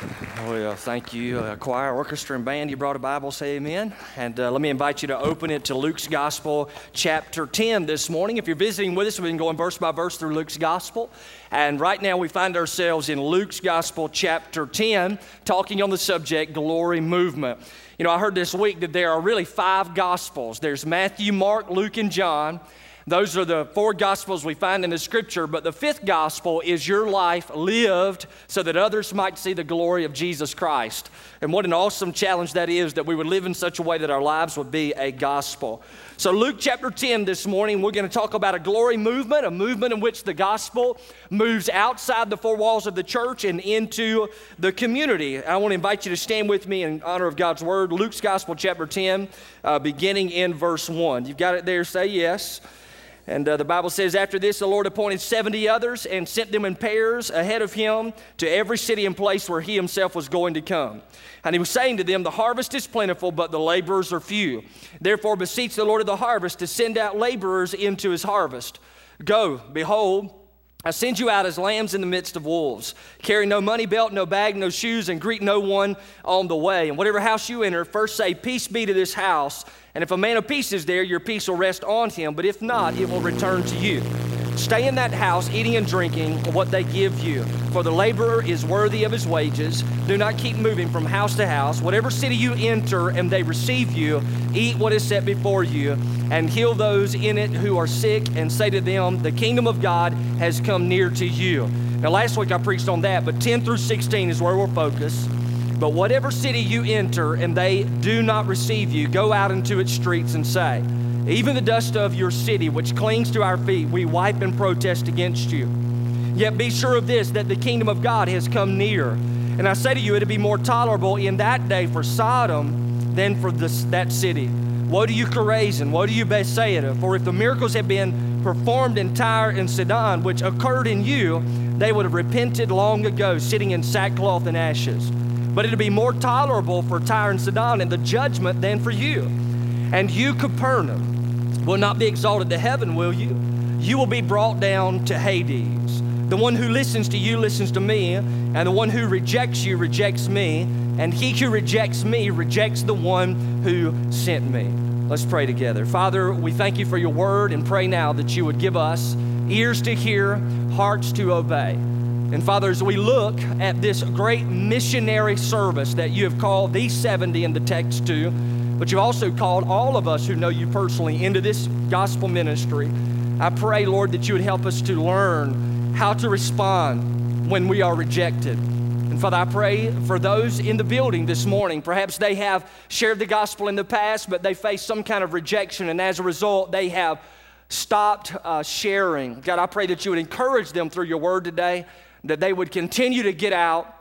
Oh, well, thank you, uh, choir, orchestra, and band. You brought a Bible, say amen. And uh, let me invite you to open it to Luke's Gospel, chapter 10 this morning. If you're visiting with us, we've been going verse by verse through Luke's Gospel. And right now we find ourselves in Luke's Gospel, chapter 10, talking on the subject glory movement. You know, I heard this week that there are really five Gospels there's Matthew, Mark, Luke, and John. Those are the four gospels we find in the scripture, but the fifth gospel is your life lived so that others might see the glory of Jesus Christ. And what an awesome challenge that is that we would live in such a way that our lives would be a gospel. So, Luke chapter 10 this morning, we're going to talk about a glory movement, a movement in which the gospel moves outside the four walls of the church and into the community. I want to invite you to stand with me in honor of God's word. Luke's gospel, chapter 10, uh, beginning in verse 1. You've got it there, say yes. And uh, the Bible says, After this, the Lord appointed 70 others and sent them in pairs ahead of him to every city and place where he himself was going to come. And he was saying to them, The harvest is plentiful, but the laborers are few. Therefore, beseech the Lord of the harvest to send out laborers into his harvest. Go, behold, I send you out as lambs in the midst of wolves. Carry no money belt, no bag, no shoes, and greet no one on the way. And whatever house you enter, first say, Peace be to this house. And if a man of peace is there, your peace will rest on him. But if not, it will return to you. Stay in that house, eating and drinking what they give you. For the laborer is worthy of his wages. Do not keep moving from house to house. Whatever city you enter and they receive you, eat what is set before you, and heal those in it who are sick, and say to them, The kingdom of God has come near to you. Now, last week I preached on that, but 10 through 16 is where we're focused. But whatever city you enter and they do not receive you, go out into its streets and say, even the dust of your city, which clings to our feet, we wipe and protest against you. Yet be sure of this, that the kingdom of God has come near. And I say to you, it'll be more tolerable in that day for Sodom than for this, that city. Woe to you, Chorazin! Woe to you, Bethsaida! For if the miracles had been performed in Tyre and Sidon, which occurred in you, they would have repented long ago, sitting in sackcloth and ashes. But it'll be more tolerable for Tyre and Sidon in the judgment than for you. And you, Capernaum, will not be exalted to heaven, will you? You will be brought down to Hades. The one who listens to you listens to me, and the one who rejects you rejects me, and he who rejects me rejects the one who sent me. Let's pray together. Father, we thank you for your word and pray now that you would give us ears to hear, hearts to obey. And Father, as we look at this great missionary service that you have called these 70 in the text to, but you've also called all of us who know you personally into this gospel ministry. I pray, Lord, that you would help us to learn how to respond when we are rejected. And Father, I pray for those in the building this morning. Perhaps they have shared the gospel in the past, but they face some kind of rejection, and as a result, they have stopped uh, sharing. God, I pray that you would encourage them through your word today, that they would continue to get out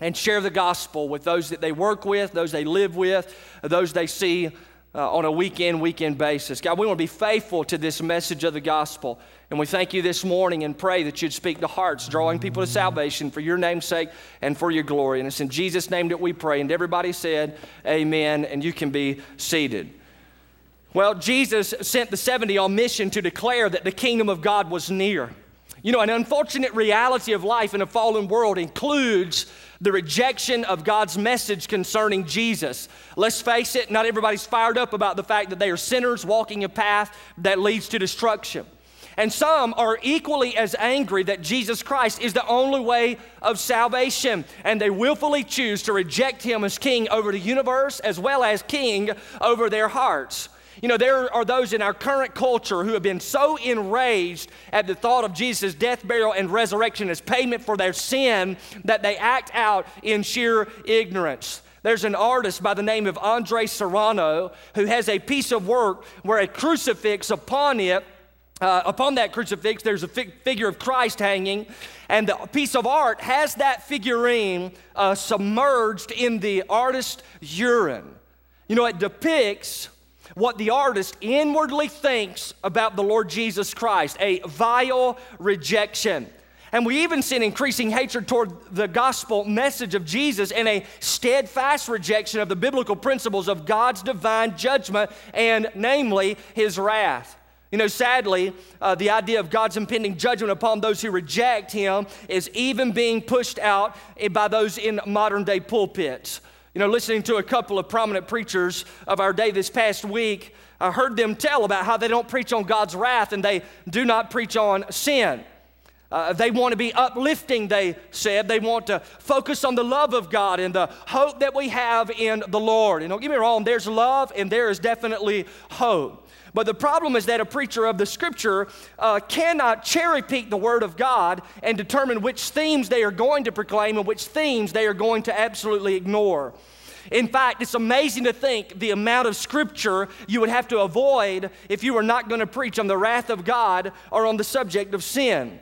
and share the gospel with those that they work with, those they live with, those they see uh, on a weekend, weekend basis. God, we want to be faithful to this message of the gospel. And we thank you this morning and pray that you'd speak to hearts, drawing people to salvation for your name's sake and for your glory. And it's in Jesus' name that we pray. And everybody said, Amen. And you can be seated. Well, Jesus sent the 70 on mission to declare that the kingdom of God was near. You know, an unfortunate reality of life in a fallen world includes the rejection of God's message concerning Jesus. Let's face it, not everybody's fired up about the fact that they are sinners walking a path that leads to destruction. And some are equally as angry that Jesus Christ is the only way of salvation. And they willfully choose to reject him as king over the universe as well as king over their hearts. You know, there are those in our current culture who have been so enraged at the thought of Jesus' death, burial, and resurrection as payment for their sin that they act out in sheer ignorance. There's an artist by the name of Andre Serrano who has a piece of work where a crucifix upon it uh, upon that crucifix, there's a fig- figure of Christ hanging, and the piece of art has that figurine uh, submerged in the artist's urine. You know, it depicts what the artist inwardly thinks about the Lord Jesus Christ a vile rejection. And we even see an increasing hatred toward the gospel message of Jesus and a steadfast rejection of the biblical principles of God's divine judgment and, namely, his wrath. You know, sadly, uh, the idea of God's impending judgment upon those who reject Him is even being pushed out by those in modern day pulpits. You know, listening to a couple of prominent preachers of our day this past week, I heard them tell about how they don't preach on God's wrath and they do not preach on sin. Uh, they want to be uplifting, they said. They want to focus on the love of God and the hope that we have in the Lord. And don't get me wrong, there's love and there is definitely hope. But the problem is that a preacher of the scripture uh, cannot cherry pick the word of God and determine which themes they are going to proclaim and which themes they are going to absolutely ignore. In fact, it's amazing to think the amount of scripture you would have to avoid if you were not going to preach on the wrath of God or on the subject of sin.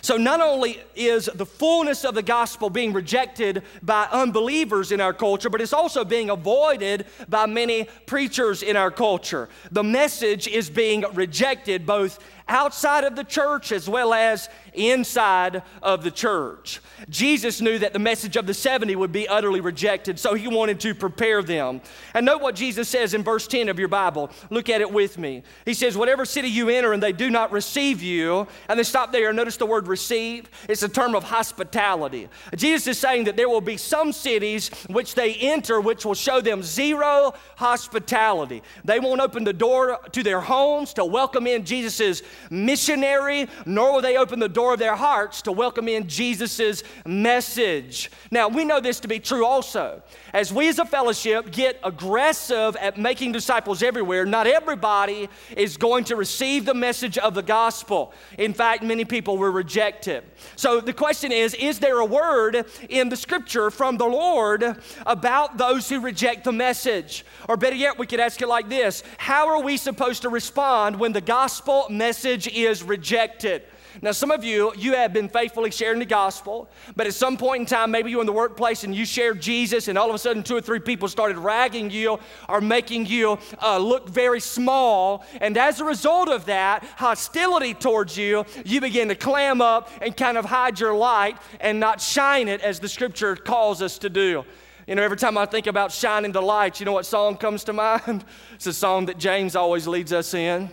So, not only is the fullness of the gospel being rejected by unbelievers in our culture, but it's also being avoided by many preachers in our culture. The message is being rejected both outside of the church as well as inside of the church. Jesus knew that the message of the 70 would be utterly rejected, so he wanted to prepare them. And note what Jesus says in verse 10 of your Bible. Look at it with me. He says, Whatever city you enter and they do not receive you, and then stop there notice the word receive. It's a term of hospitality. Jesus is saying that there will be some cities which they enter which will show them zero hospitality. They won't open the door to their homes to welcome in Jesus' missionary, nor will they open the door of their hearts to welcome in Jesus' message. Now, we know this to be true also. As we as a fellowship get aggressive at making disciples everywhere, not everybody is going to receive the message of the gospel. In fact, many people will reject it. So the question is Is there a word in the scripture from the Lord about those who reject the message? Or better yet, we could ask it like this How are we supposed to respond when the gospel message is rejected? Now, some of you, you have been faithfully sharing the gospel, but at some point in time, maybe you're in the workplace and you shared Jesus, and all of a sudden, two or three people started ragging you or making you uh, look very small. And as a result of that, hostility towards you, you begin to clam up and kind of hide your light and not shine it as the scripture calls us to do. You know, every time I think about shining the light, you know what song comes to mind? It's a song that James always leads us in.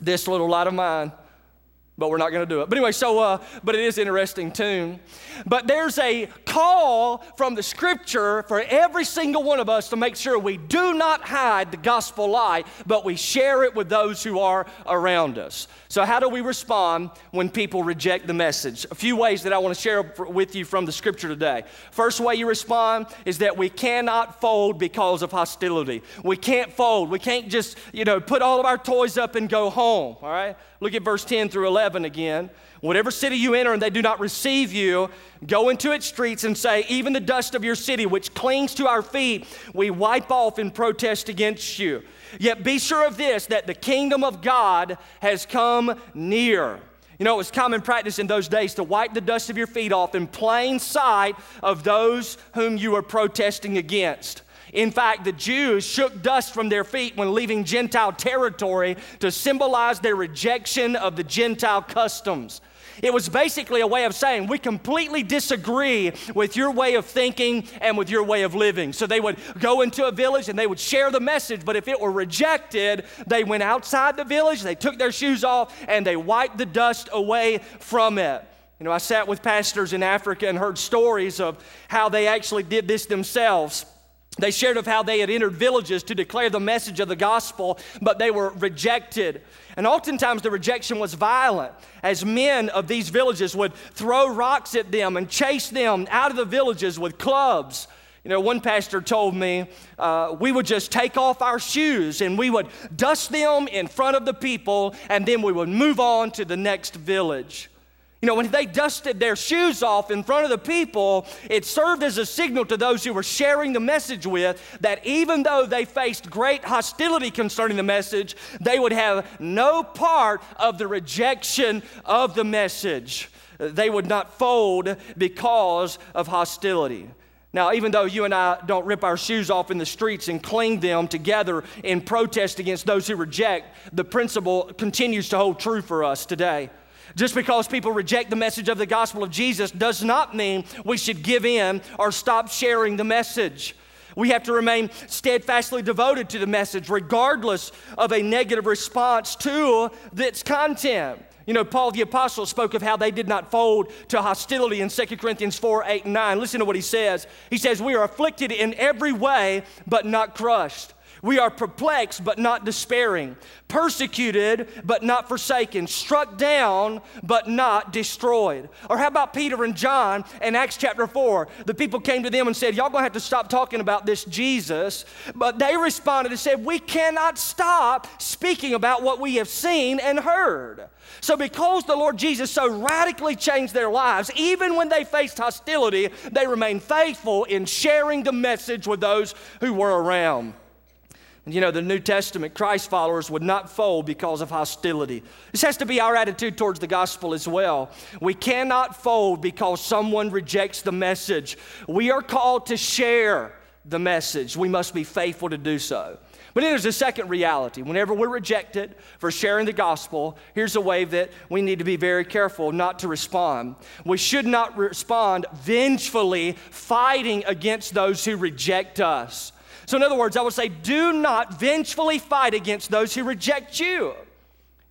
This little light of mine but we're not going to do it. But anyway, so, uh, but it is interesting tune. But there's a call from the scripture for every single one of us to make sure we do not hide the gospel light, but we share it with those who are around us. So, how do we respond when people reject the message? A few ways that I want to share with you from the scripture today. First way you respond is that we cannot fold because of hostility. We can't fold. We can't just, you know, put all of our toys up and go home, all right? Look at verse 10 through 11 again. Whatever city you enter and they do not receive you, go into its streets and say, Even the dust of your city, which clings to our feet, we wipe off in protest against you. Yet be sure of this that the kingdom of God has come near. You know, it was common practice in those days to wipe the dust of your feet off in plain sight of those whom you were protesting against. In fact, the Jews shook dust from their feet when leaving Gentile territory to symbolize their rejection of the Gentile customs. It was basically a way of saying, we completely disagree with your way of thinking and with your way of living. So they would go into a village and they would share the message, but if it were rejected, they went outside the village, they took their shoes off, and they wiped the dust away from it. You know, I sat with pastors in Africa and heard stories of how they actually did this themselves. They shared of how they had entered villages to declare the message of the gospel, but they were rejected. And oftentimes the rejection was violent, as men of these villages would throw rocks at them and chase them out of the villages with clubs. You know, one pastor told me uh, we would just take off our shoes and we would dust them in front of the people, and then we would move on to the next village. You know, when they dusted their shoes off in front of the people, it served as a signal to those who were sharing the message with that even though they faced great hostility concerning the message, they would have no part of the rejection of the message. They would not fold because of hostility. Now, even though you and I don't rip our shoes off in the streets and cling them together in protest against those who reject, the principle continues to hold true for us today. Just because people reject the message of the gospel of Jesus does not mean we should give in or stop sharing the message. We have to remain steadfastly devoted to the message, regardless of a negative response to its content. You know, Paul the Apostle spoke of how they did not fold to hostility in 2 Corinthians 4 8 and 9. Listen to what he says. He says, We are afflicted in every way, but not crushed we are perplexed but not despairing, persecuted but not forsaken, struck down but not destroyed. Or how about Peter and John in Acts chapter 4? The people came to them and said, Y'all gonna have to stop talking about this Jesus. But they responded and said, We cannot stop speaking about what we have seen and heard. So, because the Lord Jesus so radically changed their lives, even when they faced hostility, they remained faithful in sharing the message with those who were around. You know, the New Testament Christ followers would not fold because of hostility. This has to be our attitude towards the gospel as well. We cannot fold because someone rejects the message. We are called to share the message. We must be faithful to do so. But then there's a second reality. Whenever we're rejected for sharing the gospel, here's a way that we need to be very careful not to respond. We should not respond vengefully, fighting against those who reject us. So, in other words, I would say, do not vengefully fight against those who reject you.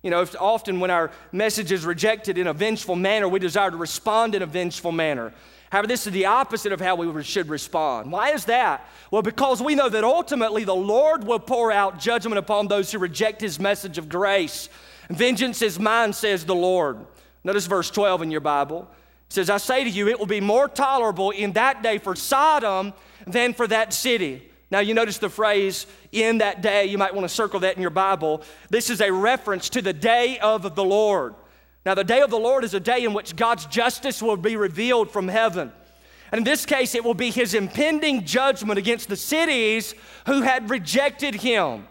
You know, often when our message is rejected in a vengeful manner, we desire to respond in a vengeful manner. However, this is the opposite of how we should respond. Why is that? Well, because we know that ultimately the Lord will pour out judgment upon those who reject his message of grace. Vengeance is mine, says the Lord. Notice verse 12 in your Bible. It says, I say to you, it will be more tolerable in that day for Sodom than for that city. Now, you notice the phrase in that day, you might want to circle that in your Bible. This is a reference to the day of the Lord. Now, the day of the Lord is a day in which God's justice will be revealed from heaven. And in this case, it will be his impending judgment against the cities who had rejected him.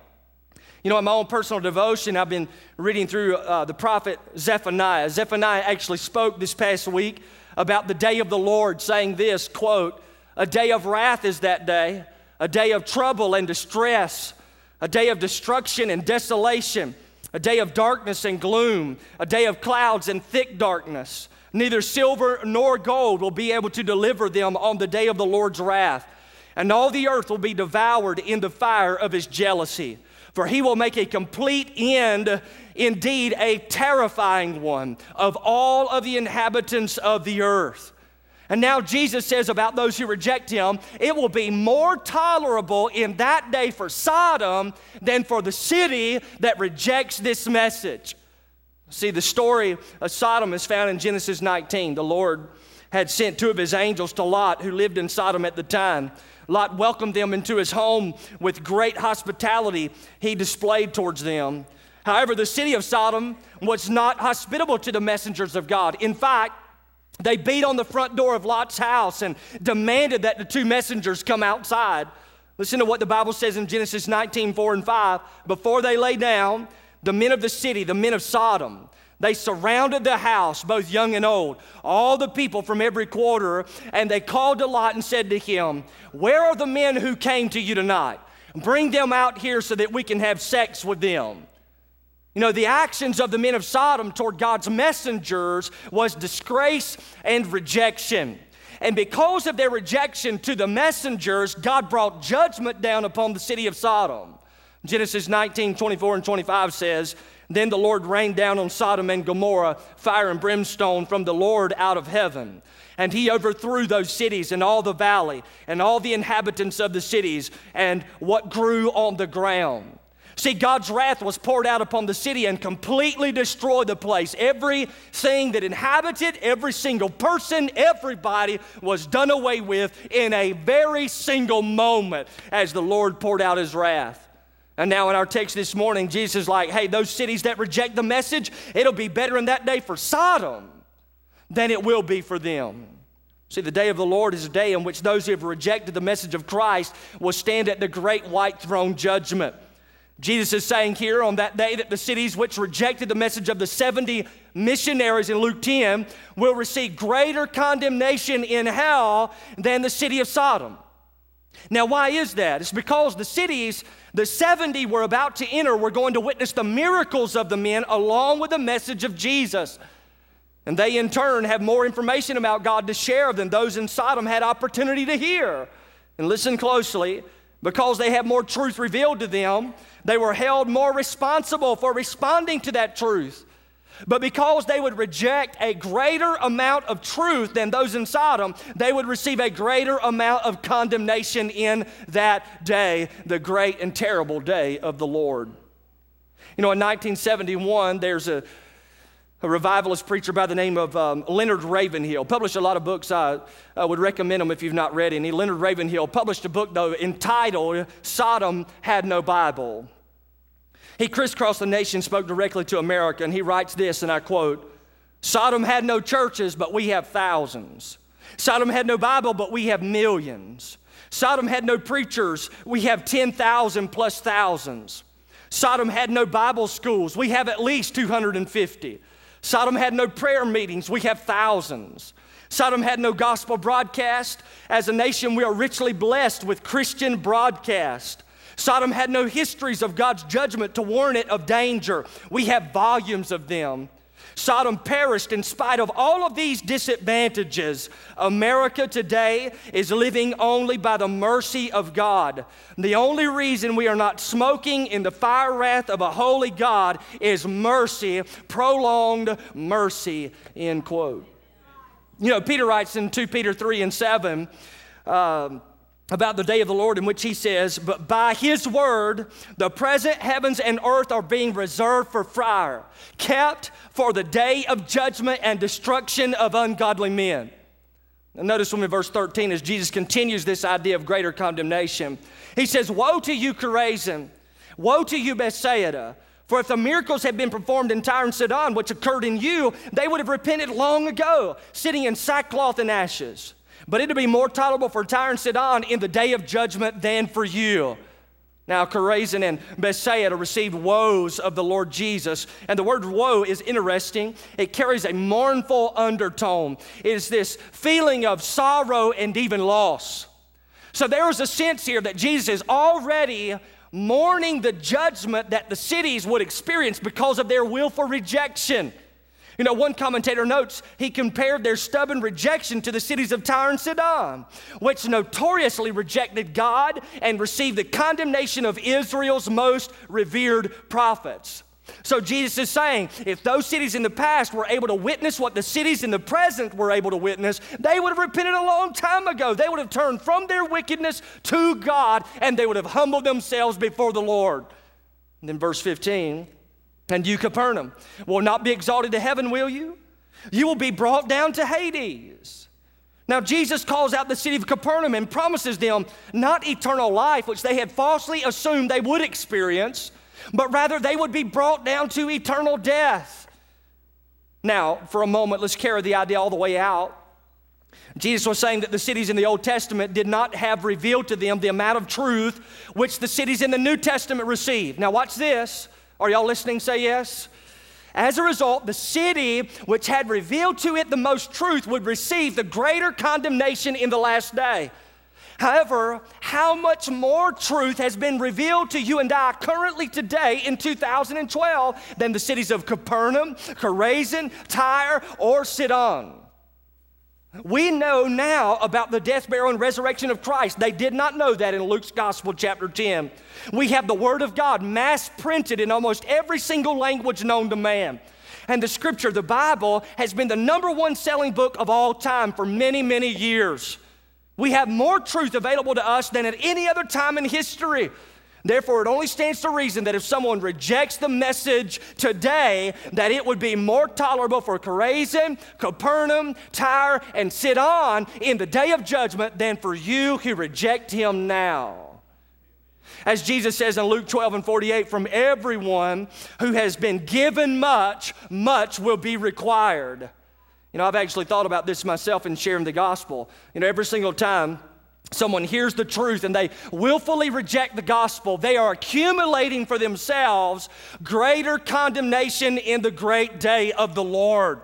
You know, in my own personal devotion, I've been reading through uh, the prophet Zephaniah. Zephaniah actually spoke this past week about the day of the Lord, saying this quote, A day of wrath is that day a day of trouble and distress, a day of destruction and desolation, a day of darkness and gloom, a day of clouds and thick darkness. Neither silver nor gold will be able to deliver them on the day of the Lord's wrath. And all the earth will be devoured in the fire of his jealousy. For he will make a complete end, indeed a terrifying one, of all of the inhabitants of the earth. And now Jesus says about those who reject him, it will be more tolerable in that day for Sodom than for the city that rejects this message. See, the story of Sodom is found in Genesis 19. The Lord had sent two of his angels to Lot, who lived in Sodom at the time. Lot welcomed them into his home with great hospitality he displayed towards them. However, the city of Sodom was not hospitable to the messengers of God. In fact, they beat on the front door of Lot's house and demanded that the two messengers come outside. Listen to what the Bible says in Genesis 19 4 and 5. Before they lay down, the men of the city, the men of Sodom, they surrounded the house, both young and old, all the people from every quarter, and they called to Lot and said to him, Where are the men who came to you tonight? Bring them out here so that we can have sex with them. You know, the actions of the men of Sodom toward God's messengers was disgrace and rejection. And because of their rejection to the messengers, God brought judgment down upon the city of Sodom. Genesis 19, 24 and 25 says, Then the Lord rained down on Sodom and Gomorrah fire and brimstone from the Lord out of heaven. And he overthrew those cities and all the valley and all the inhabitants of the cities and what grew on the ground. See, God's wrath was poured out upon the city and completely destroyed the place. Everything that inhabited, every single person, everybody was done away with in a very single moment as the Lord poured out his wrath. And now in our text this morning, Jesus is like, hey, those cities that reject the message, it'll be better in that day for Sodom than it will be for them. See, the day of the Lord is a day in which those who have rejected the message of Christ will stand at the great white throne judgment. Jesus is saying here on that day that the cities which rejected the message of the 70 missionaries in Luke 10 will receive greater condemnation in hell than the city of Sodom. Now, why is that? It's because the cities, the 70 were about to enter, were going to witness the miracles of the men along with the message of Jesus. And they, in turn, have more information about God to share than those in Sodom had opportunity to hear. And listen closely, because they have more truth revealed to them, they were held more responsible for responding to that truth. But because they would reject a greater amount of truth than those in Sodom, they would receive a greater amount of condemnation in that day, the great and terrible day of the Lord. You know, in 1971, there's a, a revivalist preacher by the name of um, Leonard Ravenhill. Published a lot of books. I, I would recommend them if you've not read any. Leonard Ravenhill published a book, though, entitled Sodom Had No Bible. He crisscrossed the nation, spoke directly to America, and he writes this, and I quote Sodom had no churches, but we have thousands. Sodom had no Bible, but we have millions. Sodom had no preachers, we have 10,000 plus thousands. Sodom had no Bible schools, we have at least 250. Sodom had no prayer meetings, we have thousands. Sodom had no gospel broadcast. As a nation, we are richly blessed with Christian broadcast. Sodom had no histories of God's judgment to warn it of danger. We have volumes of them. Sodom perished in spite of all of these disadvantages. America today is living only by the mercy of God. The only reason we are not smoking in the fire wrath of a holy God is mercy, prolonged mercy, end quote. You know, Peter writes in 2 Peter 3 and 7. Um, about the day of the Lord, in which he says, But by his word, the present heavens and earth are being reserved for fire, kept for the day of judgment and destruction of ungodly men. Now notice when in verse 13, as Jesus continues this idea of greater condemnation, he says, Woe to you, Chorazin! Woe to you, Bethsaida! For if the miracles had been performed in Tyre and Sidon, which occurred in you, they would have repented long ago, sitting in sackcloth and ashes. But it'll be more tolerable for Tyre and Sidon in the day of judgment than for you. Now, Chorazin and Bethsaida received woes of the Lord Jesus. And the word woe is interesting. It carries a mournful undertone. It is this feeling of sorrow and even loss. So there is a sense here that Jesus is already mourning the judgment that the cities would experience because of their willful rejection. You know, one commentator notes he compared their stubborn rejection to the cities of Tyre and Sidon, which notoriously rejected God and received the condemnation of Israel's most revered prophets. So Jesus is saying if those cities in the past were able to witness what the cities in the present were able to witness, they would have repented a long time ago. They would have turned from their wickedness to God and they would have humbled themselves before the Lord. And then verse 15 and you, Capernaum, will not be exalted to heaven, will you? You will be brought down to Hades. Now, Jesus calls out the city of Capernaum and promises them not eternal life, which they had falsely assumed they would experience, but rather they would be brought down to eternal death. Now, for a moment, let's carry the idea all the way out. Jesus was saying that the cities in the Old Testament did not have revealed to them the amount of truth which the cities in the New Testament received. Now, watch this. Are y'all listening? Say yes. As a result, the city which had revealed to it the most truth would receive the greater condemnation in the last day. However, how much more truth has been revealed to you and I currently today in 2012 than the cities of Capernaum, Chorazin, Tyre, or Sidon? We know now about the death, burial, and resurrection of Christ. They did not know that in Luke's Gospel, chapter 10. We have the Word of God mass printed in almost every single language known to man. And the Scripture, the Bible, has been the number one selling book of all time for many, many years. We have more truth available to us than at any other time in history. Therefore, it only stands to reason that if someone rejects the message today, that it would be more tolerable for Chorazin, Capernaum, Tyre, and Sidon in the day of judgment than for you who reject him now. As Jesus says in Luke 12 and 48, from everyone who has been given much, much will be required. You know, I've actually thought about this myself in sharing the gospel. You know, every single time someone hears the truth and they willfully reject the gospel, they are accumulating for themselves greater condemnation in the great day of the Lord.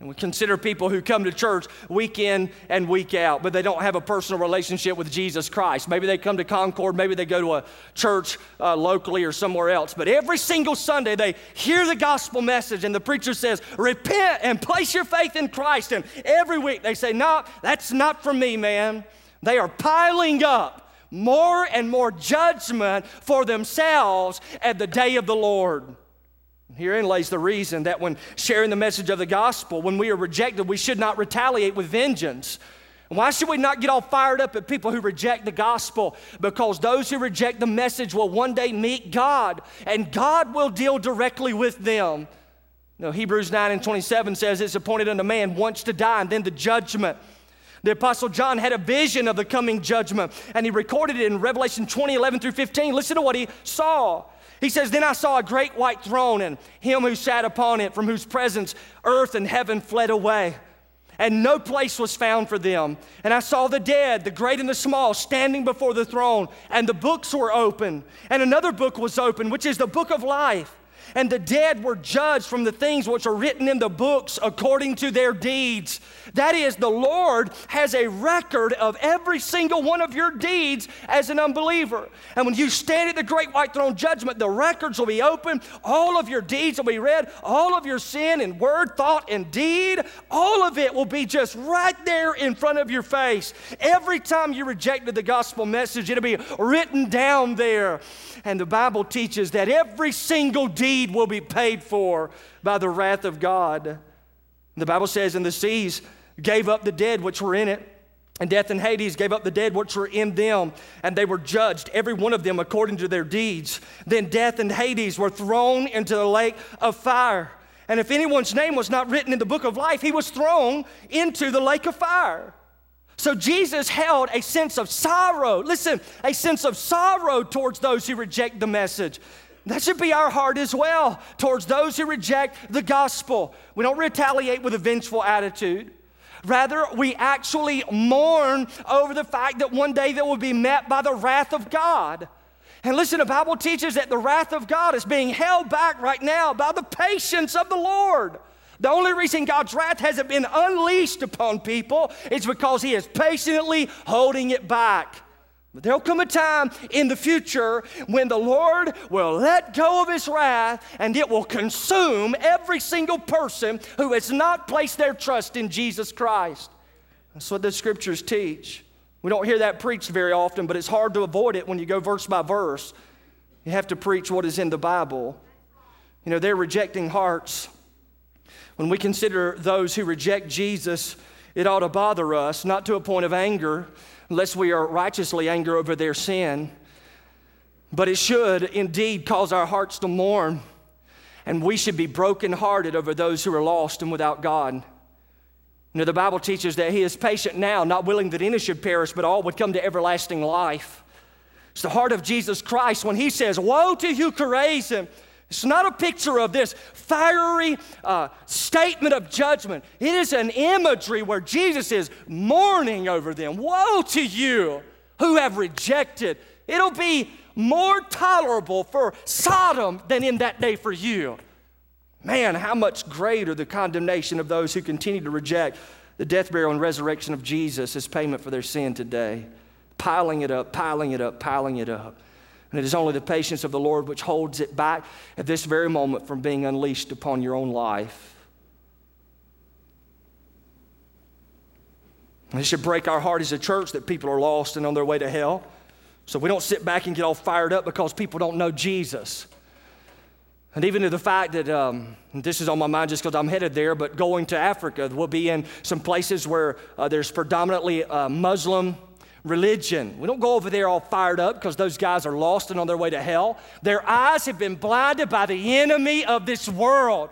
And we consider people who come to church week in and week out, but they don't have a personal relationship with Jesus Christ. Maybe they come to Concord, maybe they go to a church uh, locally or somewhere else. But every single Sunday, they hear the gospel message, and the preacher says, Repent and place your faith in Christ. And every week they say, No, that's not for me, man. They are piling up more and more judgment for themselves at the day of the Lord. Herein lays the reason that when sharing the message of the gospel, when we are rejected, we should not retaliate with vengeance. Why should we not get all fired up at people who reject the gospel? Because those who reject the message will one day meet God, and God will deal directly with them. You know, Hebrews 9 and 27 says it's appointed unto man once to die and then the judgment. The Apostle John had a vision of the coming judgment, and he recorded it in Revelation 20, 11 through 15. Listen to what he saw. He says, Then I saw a great white throne, and him who sat upon it, from whose presence earth and heaven fled away. And no place was found for them. And I saw the dead, the great and the small, standing before the throne, and the books were open. And another book was open, which is the book of life and the dead were judged from the things which are written in the books according to their deeds. That is, the Lord has a record of every single one of your deeds as an unbeliever. And when you stand at the great white throne judgment, the records will be open, all of your deeds will be read, all of your sin and word, thought, and deed, all of it will be just right there in front of your face. Every time you rejected the gospel message, it'll be written down there. And the Bible teaches that every single deed will be paid for by the wrath of God. The Bible says, And the seas gave up the dead which were in it. And death and Hades gave up the dead which were in them, and they were judged, every one of them according to their deeds. Then death and Hades were thrown into the lake of fire. And if anyone's name was not written in the book of life, he was thrown into the lake of fire. So Jesus held a sense of sorrow. Listen, a sense of sorrow towards those who reject the message. That should be our heart as well towards those who reject the gospel. We don't retaliate with a vengeful attitude. Rather, we actually mourn over the fact that one day they will be met by the wrath of God. And listen, the Bible teaches that the wrath of God is being held back right now by the patience of the Lord. The only reason God's wrath hasn't been unleashed upon people is because He is patiently holding it back. There'll come a time in the future when the Lord will let go of His wrath and it will consume every single person who has not placed their trust in Jesus Christ. That's what the scriptures teach. We don't hear that preached very often, but it's hard to avoid it when you go verse by verse. You have to preach what is in the Bible. You know, they're rejecting hearts. When we consider those who reject Jesus, it ought to bother us, not to a point of anger, unless we are righteously angry over their sin, but it should indeed cause our hearts to mourn, and we should be brokenhearted over those who are lost and without God. You know, the Bible teaches that He is patient now, not willing that any should perish, but all would come to everlasting life. It's the heart of Jesus Christ when He says, Woe to you, Chorazin! It's not a picture of this fiery uh, statement of judgment. It is an imagery where Jesus is mourning over them. Woe to you who have rejected. It'll be more tolerable for Sodom than in that day for you. Man, how much greater the condemnation of those who continue to reject the death, burial, and resurrection of Jesus as payment for their sin today. Piling it up, piling it up, piling it up. And it is only the patience of the Lord which holds it back at this very moment from being unleashed upon your own life. And it should break our heart as a church that people are lost and on their way to hell. So we don't sit back and get all fired up because people don't know Jesus. And even to the fact that um, this is on my mind just because I'm headed there, but going to Africa, we'll be in some places where uh, there's predominantly uh, Muslim religion. We don't go over there all fired up because those guys are lost and on their way to hell. Their eyes have been blinded by the enemy of this world.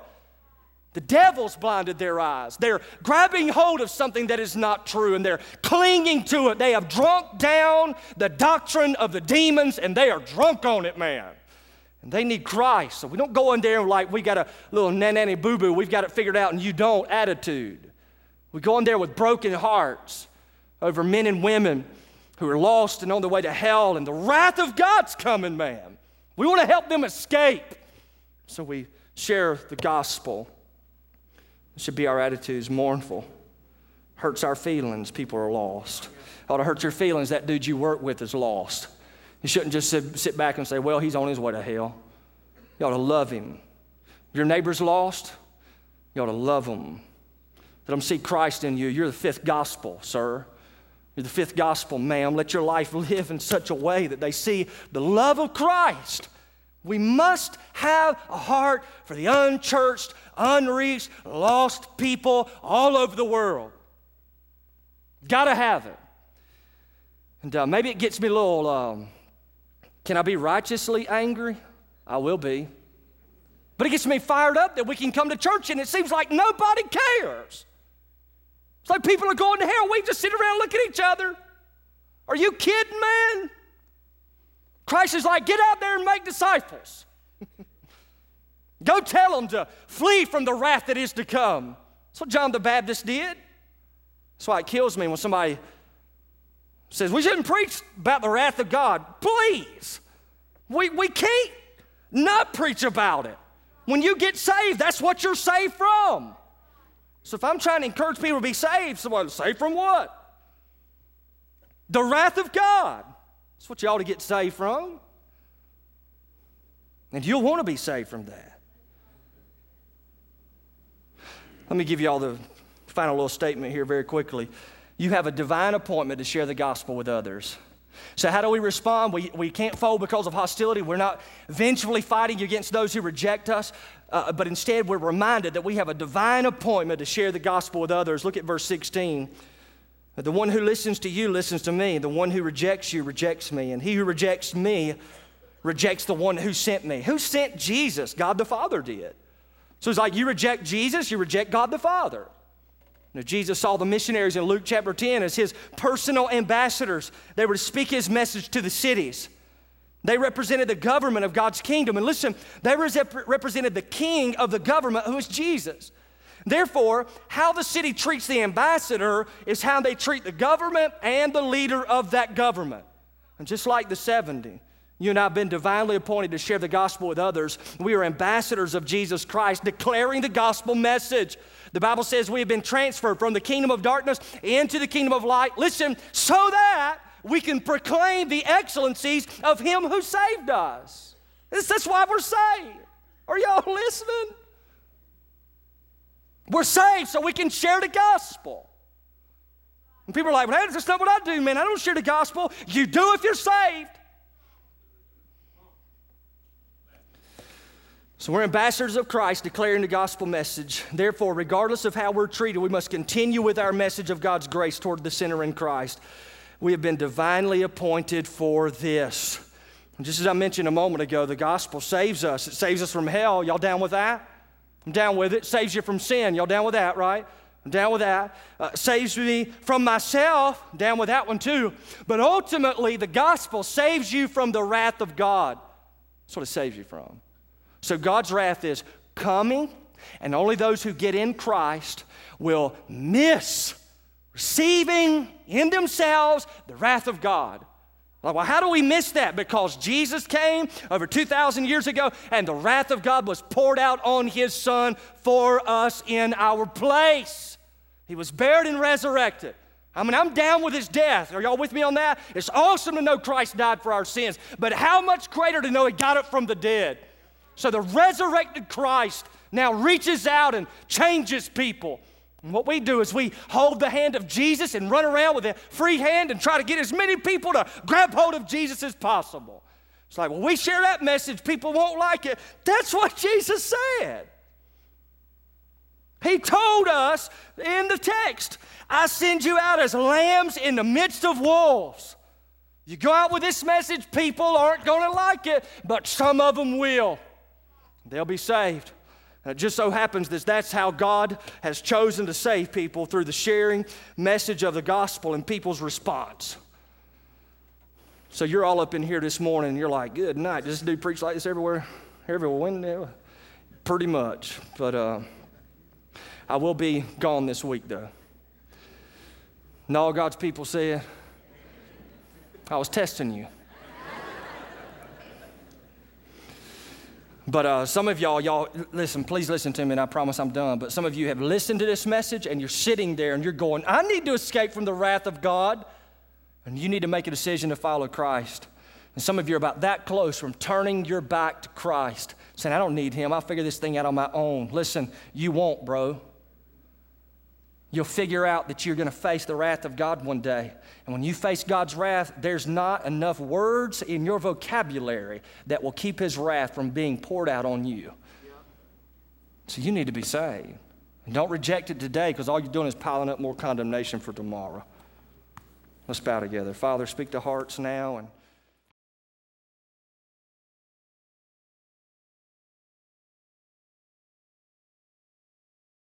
The devil's blinded their eyes. They're grabbing hold of something that is not true and they're clinging to it. They have drunk down the doctrine of the demons and they are drunk on it, man. And they need Christ. So we don't go in there like we got a little nanny boo boo, we've got it figured out and you don't attitude. We go in there with broken hearts over men and women who are lost and on their way to hell, and the wrath of God's coming, man. We want to help them escape. So we share the gospel. It should be our attitudes mournful. Hurts our feelings, people are lost. Ought to hurt your feelings, that dude you work with is lost. You shouldn't just sit, back and say, well, he's on his way to hell. You ought to love him. Your neighbor's lost, you ought to love them. Let them see Christ in you. You're the fifth gospel, sir. You're the fifth gospel, ma'am. Let your life live in such a way that they see the love of Christ. We must have a heart for the unchurched, unreached, lost people all over the world. Gotta have it. And uh, maybe it gets me a little, um, can I be righteously angry? I will be. But it gets me fired up that we can come to church and it seems like nobody cares. It's like people are going to hell. We just sit around look at each other. Are you kidding, man? Christ is like, get out there and make disciples. Go tell them to flee from the wrath that is to come. That's what John the Baptist did. That's why it kills me when somebody says, We shouldn't preach about the wrath of God. Please. We, we can't not preach about it. When you get saved, that's what you're saved from. So if I'm trying to encourage people to be saved, someone saved from what? The wrath of God. That's what you ought to get saved from. And you'll want to be saved from that. Let me give you all the final little statement here very quickly. You have a divine appointment to share the gospel with others. So, how do we respond? We, we can't fold because of hostility. We're not vengefully fighting against those who reject us, uh, but instead we're reminded that we have a divine appointment to share the gospel with others. Look at verse 16. The one who listens to you listens to me. The one who rejects you rejects me. And he who rejects me rejects the one who sent me. Who sent Jesus? God the Father did. So it's like you reject Jesus, you reject God the Father. Jesus saw the missionaries in Luke chapter 10 as his personal ambassadors. They were to speak his message to the cities. They represented the government of God's kingdom. And listen, they represented the king of the government, who is Jesus. Therefore, how the city treats the ambassador is how they treat the government and the leader of that government. And just like the 70, you and I have been divinely appointed to share the gospel with others. We are ambassadors of Jesus Christ, declaring the gospel message. The Bible says we have been transferred from the kingdom of darkness into the kingdom of light. Listen, so that we can proclaim the excellencies of Him who saved us. That's why we're saved. Are y'all listening? We're saved so we can share the gospel. And people are like, well, that's not what I do, man. I don't share the gospel. You do if you're saved. So we're ambassadors of Christ declaring the gospel message. Therefore, regardless of how we're treated, we must continue with our message of God's grace toward the sinner in Christ. We have been divinely appointed for this. And just as I mentioned a moment ago, the gospel saves us. It saves us from hell. Y'all down with that? I'm down with it. Saves you from sin. Y'all down with that, right? I'm down with that. Uh, saves me from myself. Down with that one too. But ultimately, the gospel saves you from the wrath of God. That's what it saves you from. So God's wrath is coming, and only those who get in Christ will miss receiving in themselves the wrath of God. Like, well, how do we miss that? Because Jesus came over 2,000 years ago and the wrath of God was poured out on his son for us in our place. He was buried and resurrected. I mean, I'm down with his death. Are y'all with me on that? It's awesome to know Christ died for our sins, but how much greater to know he got up from the dead? So the resurrected Christ now reaches out and changes people. And what we do is we hold the hand of Jesus and run around with a free hand and try to get as many people to grab hold of Jesus as possible. It's like, well, we share that message, people won't like it. That's what Jesus said. He told us in the text, I send you out as lambs in the midst of wolves. You go out with this message, people aren't going to like it, but some of them will. They'll be saved. It just so happens that that's how God has chosen to save people through the sharing message of the gospel and people's response. So you're all up in here this morning and you're like, good night. Does this dude preach like this everywhere? Everywhere? Pretty much. But uh, I will be gone this week though. And all God's people said, I was testing you. But uh, some of y'all, y'all, listen, please listen to me, and I promise I'm done. But some of you have listened to this message, and you're sitting there and you're going, I need to escape from the wrath of God. And you need to make a decision to follow Christ. And some of you are about that close from turning your back to Christ, saying, I don't need Him. I'll figure this thing out on my own. Listen, you won't, bro. You'll figure out that you're going to face the wrath of God one day. And when you face God's wrath, there's not enough words in your vocabulary that will keep His wrath from being poured out on you. So you need to be saved. And don't reject it today because all you're doing is piling up more condemnation for tomorrow. Let's bow together. Father, speak to hearts now and